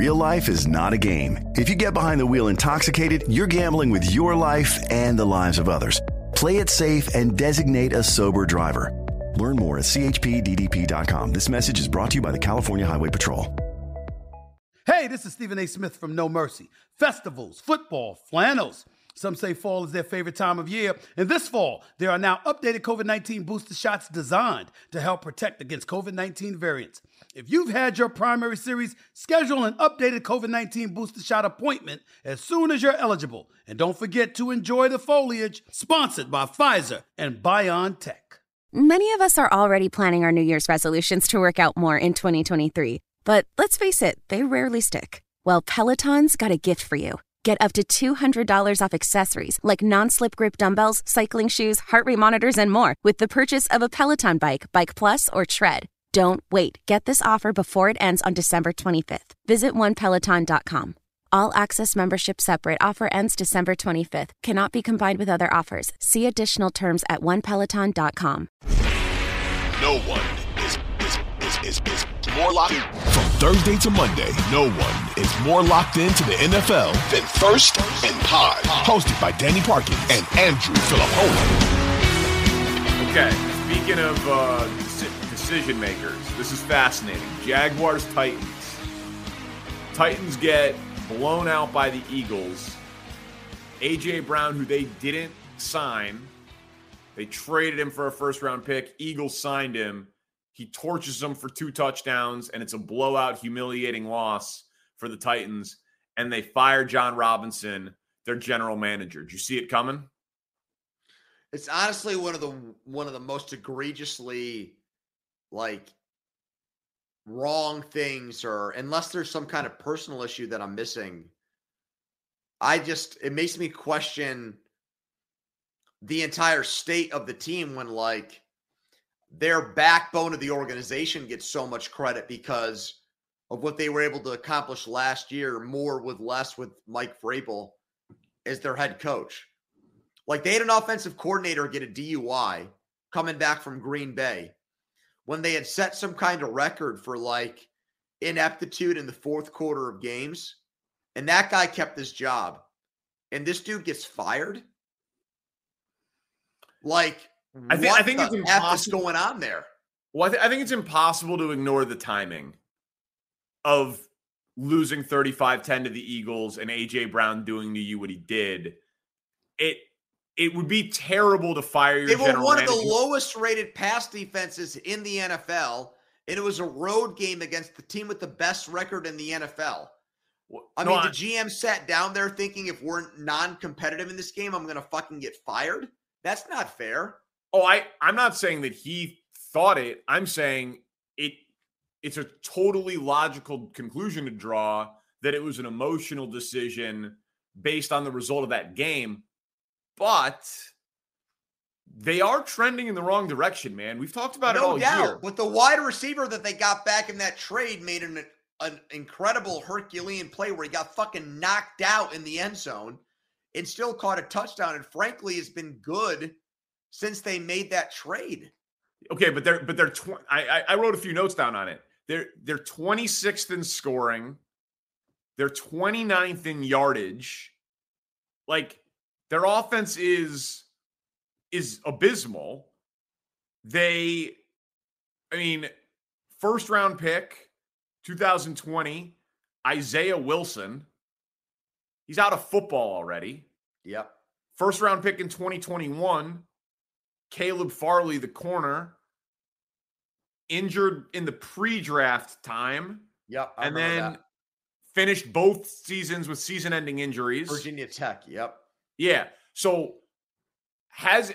Real life is not a game. If you get behind the wheel intoxicated, you're gambling with your life and the lives of others. Play it safe and designate a sober driver. Learn more at chpddp.com. This message is brought to you by the California Highway Patrol. Hey, this is Stephen A. Smith from No Mercy. Festivals, football, flannels. Some say fall is their favorite time of year. And this fall, there are now updated COVID 19 booster shots designed to help protect against COVID 19 variants. If you've had your primary series, schedule an updated COVID 19 booster shot appointment as soon as you're eligible. And don't forget to enjoy the foliage, sponsored by Pfizer and BioNTech. Many of us are already planning our New Year's resolutions to work out more in 2023. But let's face it, they rarely stick. Well, Peloton's got a gift for you. Get up to $200 off accessories like non slip grip dumbbells, cycling shoes, heart rate monitors, and more with the purchase of a Peloton bike, Bike Plus, or Tread. Don't wait. Get this offer before it ends on December 25th. Visit onepeloton.com. All access membership separate offer ends December 25th. Cannot be combined with other offers. See additional terms at onepeloton.com. No one is, is, is, is, is more locked in. From Thursday to Monday, no one is more locked into the NFL than First and Pod. Hosted by Danny Parkins and Andrew Filippone. Okay, speaking of uh, deci- decision makers, this is fascinating. Jaguars Titans. Titans get blown out by the Eagles. AJ Brown, who they didn't sign, they traded him for a first round pick. Eagles signed him. He torches them for two touchdowns, and it's a blowout, humiliating loss for the Titans. And they fire Jon Robinson, their general manager. Did you see it coming? It's honestly one of the one of the most egregiously like wrong things or unless there's some kind of personal issue that I'm missing. I just it makes me question the entire state of the team when like their backbone of the organization gets so much credit because of what they were able to accomplish last year, more with less with Mike Vrabel as their head coach. Like they had an offensive coordinator get a DUI coming back from Green Bay when they had set some kind of record for like ineptitude in the fourth quarter of games. And that guy kept his job. And this dude gets fired. Like, I think, I think it's impossible. going on there? Well, I, th- I think it's impossible to ignore the timing of losing 35 10 to the Eagles and AJ Brown doing to you what he did. It it would be terrible to fire your They were one of the lowest rated pass defenses in the NFL, and it was a road game against the team with the best record in the NFL. I No, mean, I- the GM sat down there thinking if we're non-competitive in this game, I'm going to fucking get fired. That's not fair. Oh, I I'm not saying that he thought it. I'm saying it it's a totally logical conclusion to draw that it was an emotional decision based on the result of that game. But they are trending in the wrong direction, man. We've talked about it no all doubt. year. But the wide receiver that they got back in that trade made an an incredible Herculean play where he got fucking knocked out in the end zone and still caught a touchdown. And frankly, has been good since they made that trade. Okay, but they're but they're tw- I, I I wrote a few notes down on it. They're they're 26th in scoring. They're 29th in yardage. Like their offense is is abysmal. They I mean, first round pick 2020, Isaiah Wilson. He's out of football already. Yep. First round pick in 2021. Caleb Farley, the corner, injured in the pre draft time. Yep. and then that. finished both seasons with season ending injuries. Virginia Tech. Yep. Yeah. So has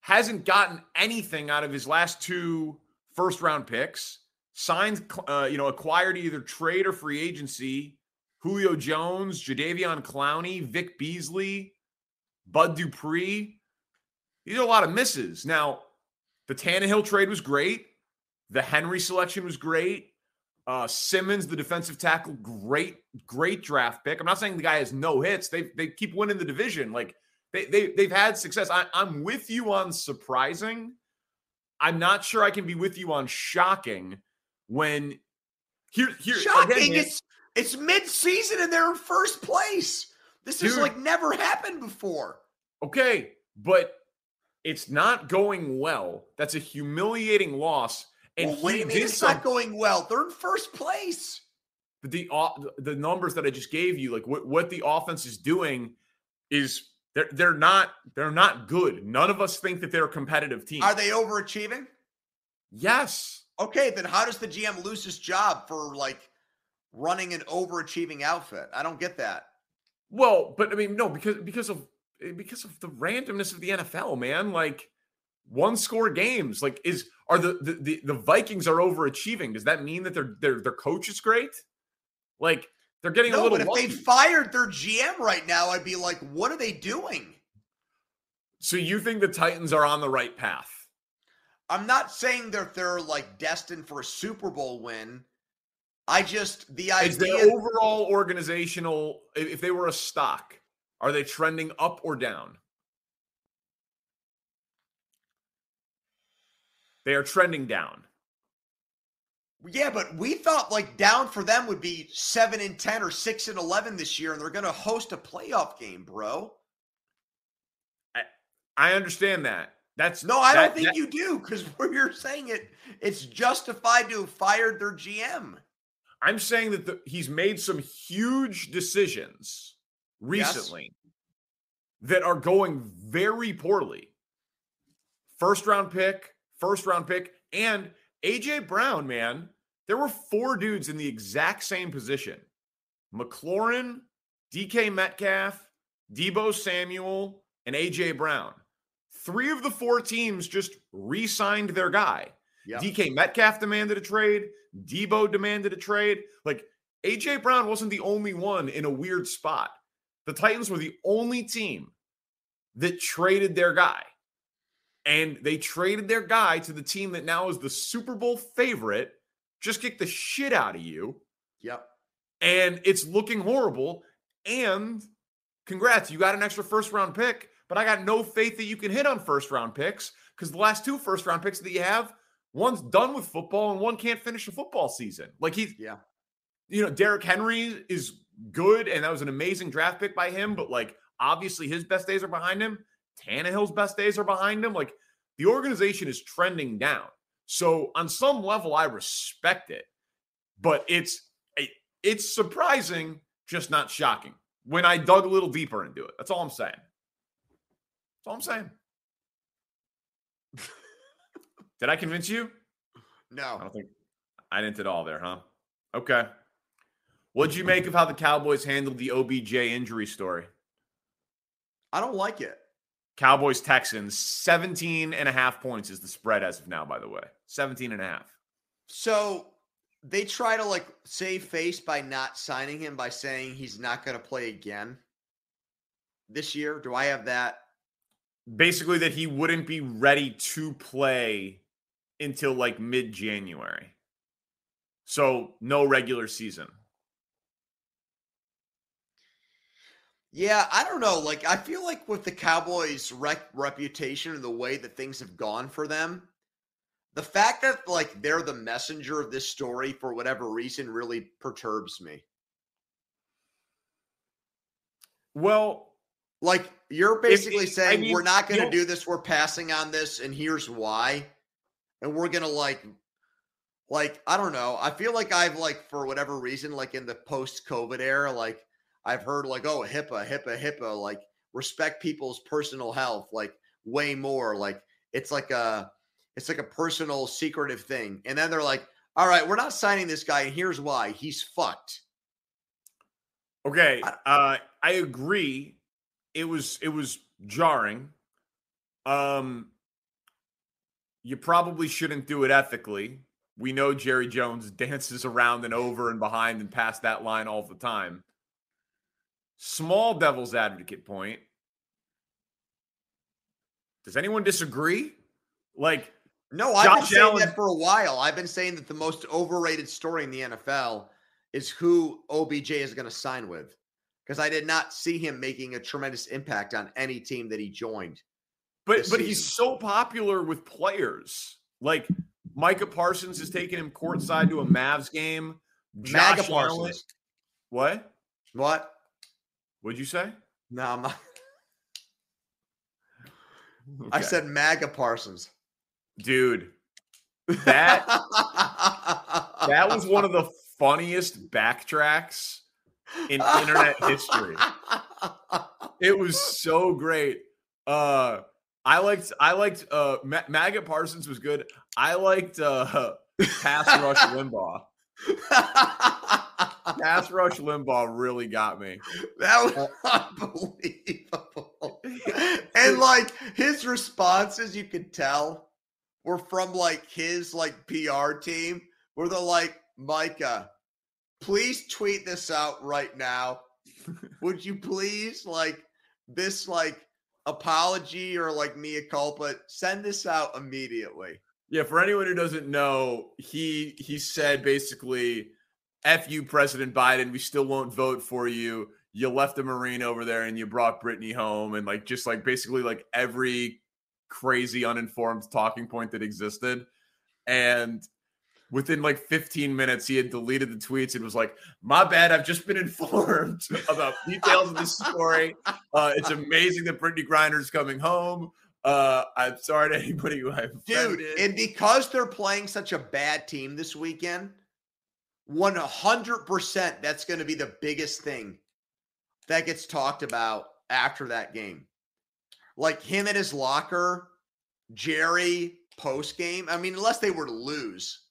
hasn't gotten anything out of his last two first round picks. Signed, uh, you know, acquired either trade or free agency. Julio Jones, Jadeveon Clowney, Vic Beasley, Bud Dupree. These are a lot of misses. Now, the Tannehill trade was great. The Henry selection was great. Uh, Simmons, the defensive tackle, great, great draft pick. I'm not saying the guy has no hits. They they keep winning the division. Like they, they they've had success. I, I'm with you on surprising. I'm not sure I can be with you on shocking when here here shocking. Again, it's it's mid season and they're in first place. This dude, is like never happened before. Okay, but it's not going well. That's a humiliating loss. And well, what do you mean it's some, not going well? They're in first place. The the numbers that I just gave you, like what, what the offense is doing, is they're they're not they're not good. None of us think that they're a competitive team. Are they overachieving? Yes. Okay, then how does the GM lose his job for like running an overachieving outfit? I don't get that. Well, but I mean, no, because because of eh, because of the randomness of the NFL, man. Like one score games. Like is are the the the, the Vikings are overachieving? Does that mean that their their their coach is great? Like they're getting no, a little. But if lucky. they fired their GM right now, I'd be like, what are they doing? So you think the Titans are on the right path? I'm not saying that they're like destined for a Super Bowl win. I just the idea is their overall organizational. If they were a stock, are they trending up or down? They are trending down. Yeah, but we thought like down for them would be seven and ten or six and eleven this year, and they're going to host a playoff game, bro. I, I understand that. That's no, I that, don't think that, you do because where you're saying it, it's justified to have fired their GM. I'm saying that the, he's made some huge decisions recently yes. that are going very poorly. First round pick, first round pick, and AJ Brown, man, there were four dudes in the exact same position McLaurin, DK Metcalf, Deebo Samuel, and AJ Brown. Three of the four teams just re signed their guy. Yep. DK Metcalf demanded a trade. Deebo demanded a trade. Like AJ Brown wasn't the only one in a weird spot. The Titans were the only team that traded their guy. And they traded their guy to the team that now is the Super Bowl favorite, just kicked the shit out of you. Yep. And it's looking horrible. And congrats, you got an extra first round pick, but I got no faith that you can hit on first round picks because the last two first round picks that you have, one's done with football and one can't finish a football season. Like he's, yeah. You know, Derrick Henry is good, and that was an amazing draft pick by him, but like obviously his best days are behind him. Tannehill's best days are behind him. Like the organization is trending down. So on some level, I respect it, but it's it's surprising, just not shocking. When I dug a little deeper into it, that's all I'm saying. That's all I'm saying. Did I convince you? No, I don't think I didn't at all there, huh? Okay. What'd you make of how the Cowboys handled the OBJ injury story? I don't like it. Cowboys Texans 17 and a half points is the spread as of now by the way. 17 and a half. So they try to like save face by not signing him by saying he's not going to play again this year. Do I have that? Basically that he wouldn't be ready to play until like mid-January. So no regular season. Yeah, I don't know. Like, I feel like with the Cowboys' rec- reputation and the way that things have gone for them, the fact that like they're the messenger of this story for whatever reason really perturbs me. Well, like you're basically saying I mean, we're not going to do this. We're passing on this, and here's why. And we're going to like like I don't know. I feel like I've like for whatever reason, like in the post-COVID era, like I've heard like, oh, HIPAA, HIPAA, HIPAA, like respect people's personal health, like way more. Like it's like a it's like a personal secretive thing. And then they're like, all right, we're not signing this guy, and here's why. He's fucked. Okay. Uh I agree. It was it was jarring. Um you probably shouldn't do it ethically. We know Jerry Jones dances around and over and behind and past that line all the time. Small devil's advocate point. Does anyone disagree? Like, no, I've Josh been saying Allen, that for a while. I've been saying that the most overrated story in the NFL is who OBJ is going to sign with because I did not see him making a tremendous impact on any team that he joined. But but season. he's so popular with players. Like Micah Parsons is taking him courtside to a Mavs game. Josh Maga Parsons. Allen, what? What? What'd you say? No, I'm not. Okay. I said MAGA Parsons. Dude, that that was one of the funniest backtracks in internet history. It was so great. Uh I liked I liked uh MAGA Parsons was good. I liked uh pass rush Limbaugh. pass rush Limbaugh really got me. That was unbelievable. and like his responses, you could tell were from like his like PR team, where they're like, Micah, please tweet this out right now. Would you please like this like apology or like mea culpa, send this out immediately. Yeah, for anyone who doesn't know, he he said basically, "F you, President Biden. We still won't vote for you. You left the Marine over there, and you brought Brittney home, and like just like basically like every crazy uninformed talking point that existed." And within like 15 minutes, he had deleted the tweets and was like, My bad, I've just been informed about details of this story. Uh, it's amazing that Brittney Griner's coming home. Uh, I'm sorry to anybody who I've Dude, and because they're playing such a bad team this weekend, 100% that's going to be the biggest thing that gets talked about after that game. Like him in his locker, Jerry post game. I mean, unless they were to lose,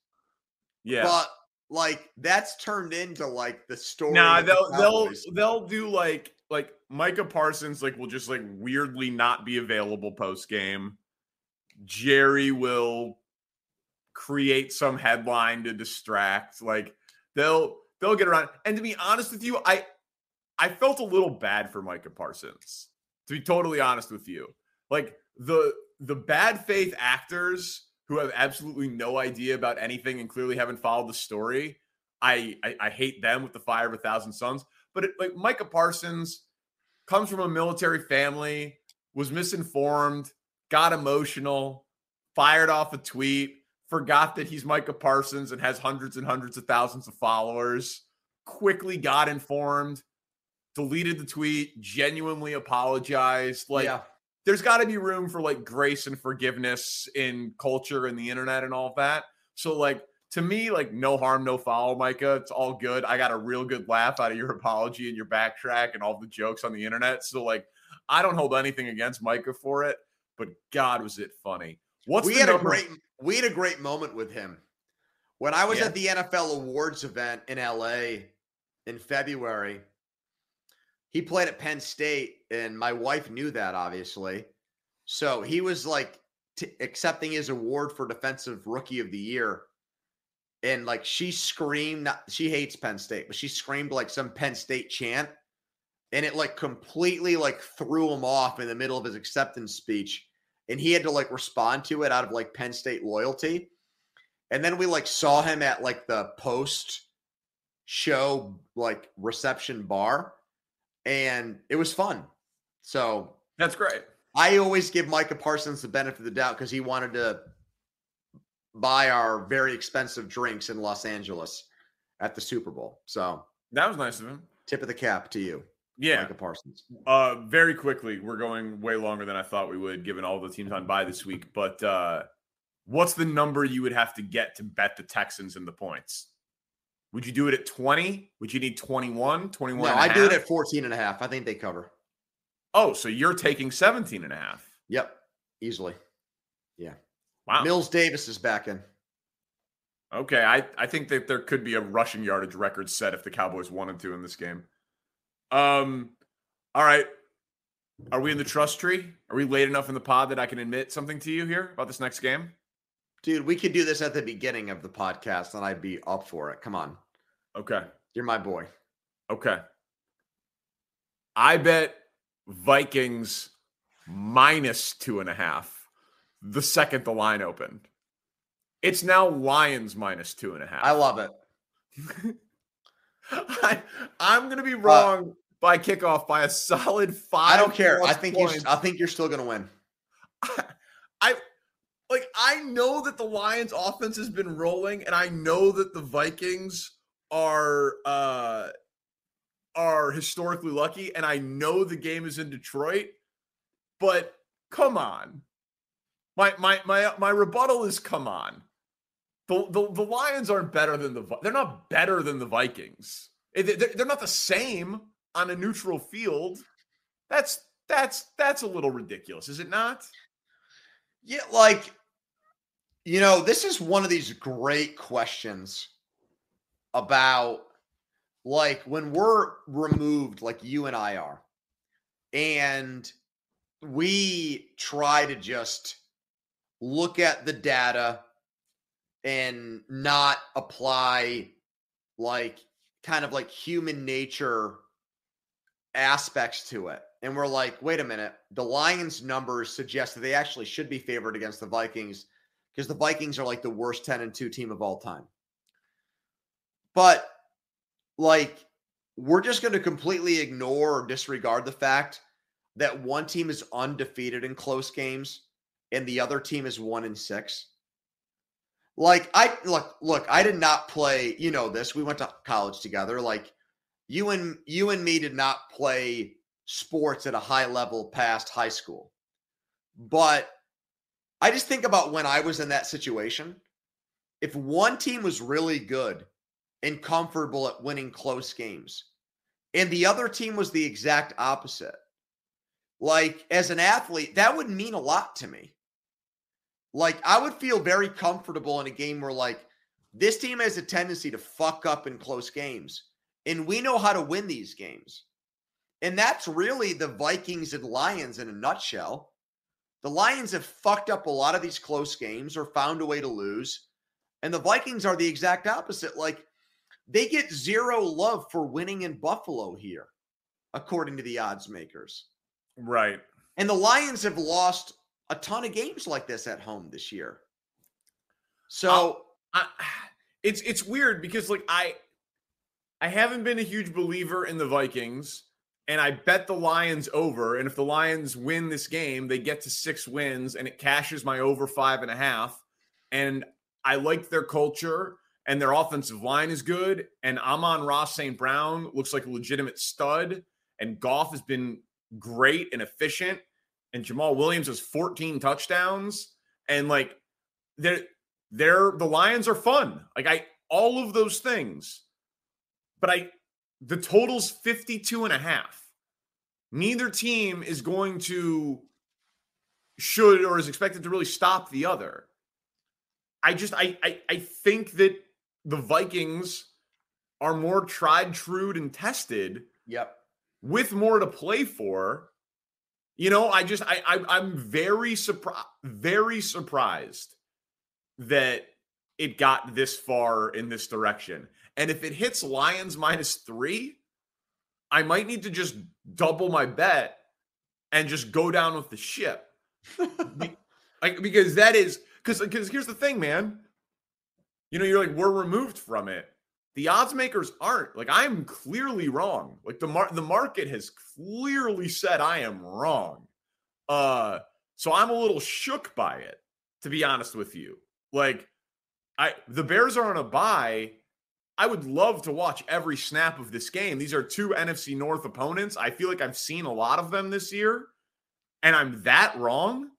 yeah. But like that's turned into like the story. Nah, they'll the they'll they'll do like like Micah Parsons like will just like weirdly not be available post game. Jerry will create some headline to distract. Like they'll they'll get around. And to be honest with you, I I felt a little bad for Micah Parsons. To be totally honest with you, like the the bad faith actors who have absolutely no idea about anything and clearly haven't followed the story. I, I, I hate them with the fire of a thousand suns. But it, like Micah Parsons comes from a military family, was misinformed, got emotional, fired off a tweet, forgot that he's Micah Parsons and has hundreds and hundreds of thousands of followers, quickly got informed, deleted the tweet, genuinely apologized. Like yeah there's got to be room for like grace and forgiveness in culture and the internet and all of that. So like to me, like no harm, no foul, Micah. It's all good. I got a real good laugh out of your apology and your backtrack and all the jokes on the internet. So like I don't hold anything against Micah for it, but God was it funny. What's we had number? a great we had a great moment with him. When I was yeah. at the NFL awards event in LA in February, he played at Penn State, and my wife knew that obviously. So he was like t- accepting his award for Defensive Rookie of the Year. And like she screamed, not, she hates Penn State, but she screamed like some Penn State chant. And it like completely like threw him off in the middle of his acceptance speech. And he had to like respond to it out of like Penn State loyalty. And then we like saw him at like the post show like reception bar and it was fun. So that's great. I always give Micah Parsons the benefit of the doubt because he wanted to buy our very expensive drinks in Los Angeles at the Super Bowl. So that was nice of him. Tip of the cap to you. Yeah. Micah Parsons. Uh very quickly, we're going way longer than I thought we would, given all the teams on by this week. But uh what's the number you would have to get to bet the Texans in the points? Would you do it at 20? Would you need 21, 21? No, I do it at 14 and a half. I think they cover. Oh, so you're taking 17 and a half. Yep. Easily. Yeah. Wow. Mills Davis is back in. Okay. I, I think that there could be a rushing yardage record set if the Cowboys wanted to in this game. Um, all right. Are we in the trust tree? Are we late enough in the pod that I can admit something to you here about this next game? Dude, we could do this at the beginning of the podcast and I'd be up for it. Come on. Okay. You're my boy. Okay. I bet Vikings minus two and a half the second the line opened. It's now Lions minus two and a half. I love it. I, I'm going to be wrong uh, by kickoff by a solid five. I don't care. I think you. I think you're still going to win. I, I like. I know that the Lions' offense has been rolling, and I know that the Vikings are uh are historically lucky, and I know the game is in Detroit. But come on, my my my my rebuttal is come on. The, the, the Lions aren't better than the they're not better than the Vikings. They're, they're not the same on a neutral field. That's that's that's a little ridiculous, is it not? Yeah, like you know, this is one of these great questions about like when we're removed, like you and I are, and we try to just look at the data and not apply like kind of like human nature aspects to it. And we're like, wait a minute, the Lions numbers suggest that they actually should be favored against the Vikings because the Vikings are like the worst 10 and 2 team of all time. But like we're just going to completely ignore or disregard the fact that one team is undefeated in close games and the other team is 1 in 6. Like I look look, I did not play, you know this. We went to college together. Like you and you and me did not play sports at a high level past high school. But I just think about when I was in that situation. If one team was really good and comfortable at winning close games, and the other team was the exact opposite, like as an athlete, that would mean a lot to me. Like I would feel very comfortable in a game where like this team has a tendency to fuck up in close games. And we know how to win these games. And that's really the Vikings and Lions in a nutshell. The Lions have fucked up a lot of these close games or found a way to lose. And the Vikings are the exact opposite. Like they get zero love for winning in Buffalo here, according to the odds makers. Right. And the Lions have lost a ton of games like this at home this year. So I, it's it's weird because like I I haven't been a huge believer in the Vikings, and I bet the Lions over. And if the Lions win this game, they get to six wins, and it cashes my over five and a half. And I like their culture, and their offensive line is good. And Amon-Ra St. Brown looks like a legitimate stud, and Goff has been great and efficient and Jamaal Williams has 14 touchdowns. And like they're they're the Lions are fun. Like I all of those things. But I the total's 52 and a half. Neither team is going to should or is expected to really stop the other. I just I I, I think that the Vikings are more tried, true, and tested. Yep. With more to play for. You know, I just I, I I'm very surprised, very surprised that it got this far in this direction. And if it hits Lions minus three, I might need to just double my bet and just go down with the ship. like because that is because because here's the thing, man. You know, you're like we're removed from it. The odds makers aren't. Like I'm clearly wrong. Like the mar- the market has clearly said I am wrong. Uh so I'm a little shook by it to be honest with you. Like I the Bears are on a bye. I would love to watch every snap of this game. These are two NFC North opponents. I feel like I've seen a lot of them this year and I'm that wrong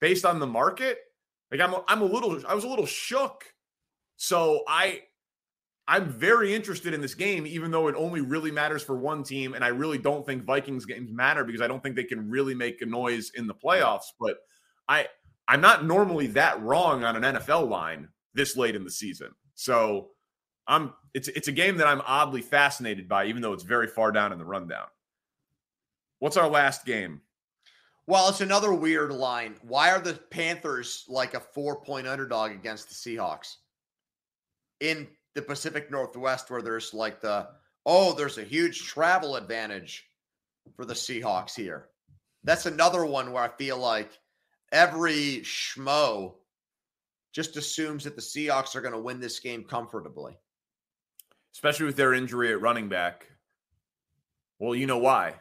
based on the market. Like I'm, a, I'm a little, I was a little shook. So I, I'm very interested in this game, even though it only really matters for one team, and I really don't think Vikings games matter because I don't think they can really make a noise in the playoffs. But I, I'm not normally that wrong on an NFL line this late in the season. So I'm, it's, it's a game that I'm oddly fascinated by, even though it's very far down in the rundown. What's our last game? Well, it's another weird line. Why are the Panthers like a four point underdog against the Seahawks in the Pacific Northwest, where there's like the oh, there's a huge travel advantage for the Seahawks here? That's another one where I feel like every schmo just assumes that the Seahawks are going to win this game comfortably, especially with their injury at running back. Well, you know why.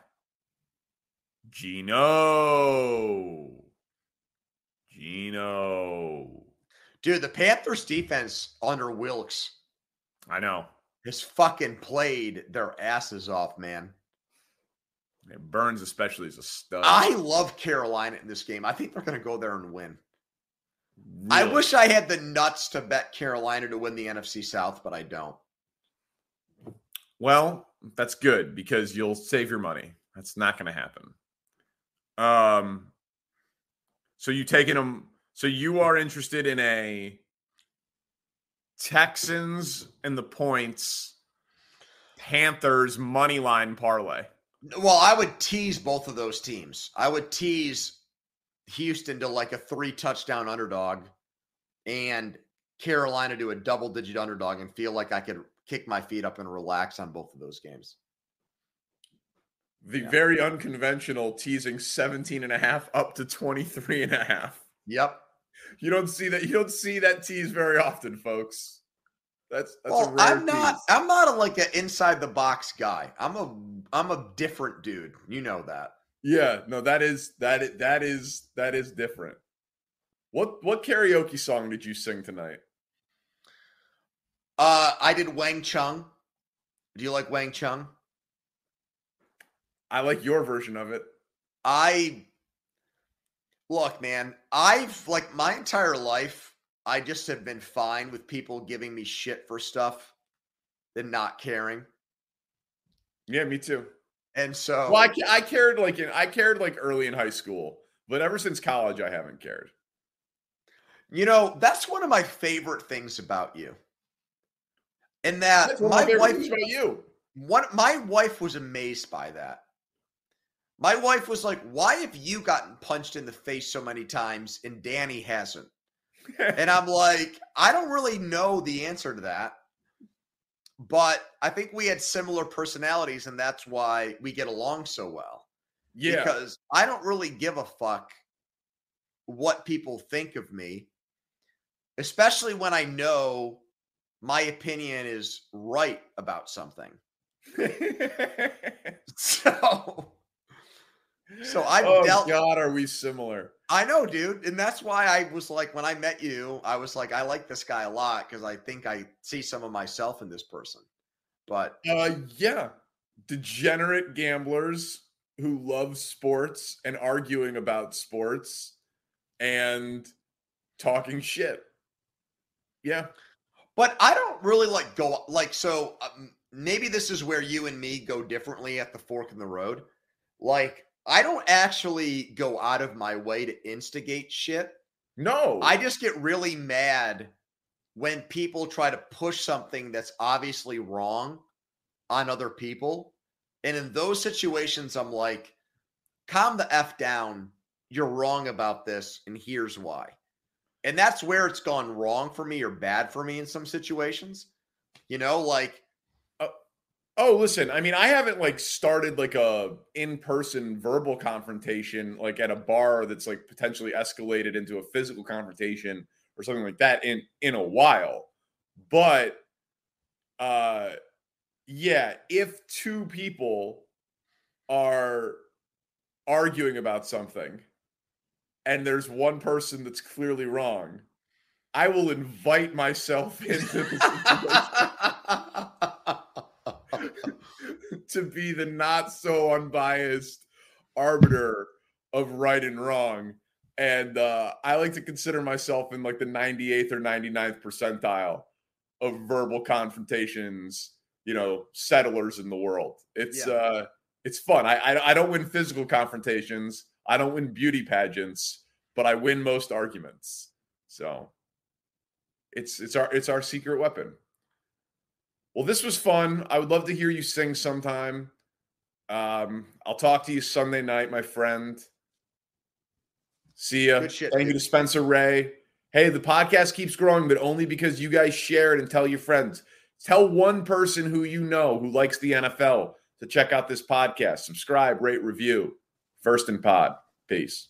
Gino. Gino. Dude, the Panthers defense under Wilks. I know. Has fucking played their asses off, man. Burns, especially, is a stud. I love Carolina in this game. I think they're going to go there and win. Really? I wish I had the nuts to bet Carolina to win the NFC South, but I don't. Well, that's good because you'll save your money. That's not going to happen. Um, so you taking them? So you are interested in a Texans and the points, Panthers money line parlay. Well, I would tease both of those teams. I would tease Houston to like a three touchdown underdog and Carolina to a double digit underdog and feel like I could kick my feet up and relax on both of those games the yeah. very unconventional teasing 17 and a half up to 23 and a half. Yep. You don't see that you don't see that tease very often, folks. That's that's well, I'm not tease. I'm not a, like an inside the box guy. I'm a I'm a different dude. You know that. Yeah, no, that is that is, that is that is different. What what karaoke song did you sing tonight? Uh I did Wang Chung. Do you like Wang Chung? I like your version of it. I look, man, I've like my entire life, I just have been fine with people giving me shit for stuff and not caring. Yeah, me too. And so, well, I, I cared like in, I cared like early in high school, but ever since college, I haven't cared. You know, that's one of my favorite things about you. And that my, my wife about you. One, my wife was amazed by that. My wife was like, Why have you gotten punched in the face so many times and Danny hasn't? and I'm like, I don't really know the answer to that. But I think we had similar personalities, and that's why we get along so well. Yeah. Because I don't really give a fuck what people think of me, especially when I know my opinion is right about something. so so I oh, dealt. God, are we similar? I know, dude, and that's why I was like, when I met you, I was like, I like this guy a lot because I think I see some of myself in this person. But uh, yeah, degenerate gamblers who love sports and arguing about sports and talking shit. Yeah, but I don't really like go like so. Um, maybe this is where you and me go differently at the fork in the road. Like I don't actually go out of my way to instigate shit. No. I just get really mad when people try to push something that's obviously wrong on other people. And in those situations, I'm like, calm the F down. You're wrong about this. And here's why. And that's where it's gone wrong for me or bad for me in some situations. You know, like Oh, listen, I mean, I haven't like started like a in-person verbal confrontation like at a bar that's like potentially escalated into a physical confrontation or something like that in in a while. But uh yeah, if two people are arguing about something and there's one person that's clearly wrong, I will invite myself into the to be the not so unbiased arbiter of right and wrong. and uh, I like to consider myself in like the 98th or 99th percentile of verbal confrontations. You know, settlers in the world. It's Yeah. uh, it's fun. I, I I don't win physical confrontations. I don't win beauty pageants, but I win most arguments. So it's it's our it's our secret weapon. Well, this was fun. I would love to hear you sing sometime. Um, I'll talk to you Sunday night, my friend. See ya. Shit, Thank you to Spencer Ray. Hey, the podcast keeps growing, but only because you guys share it and tell your friends. Tell one person who you know who likes the NFL to check out this podcast. Subscribe, rate, review. First and Pod. Peace.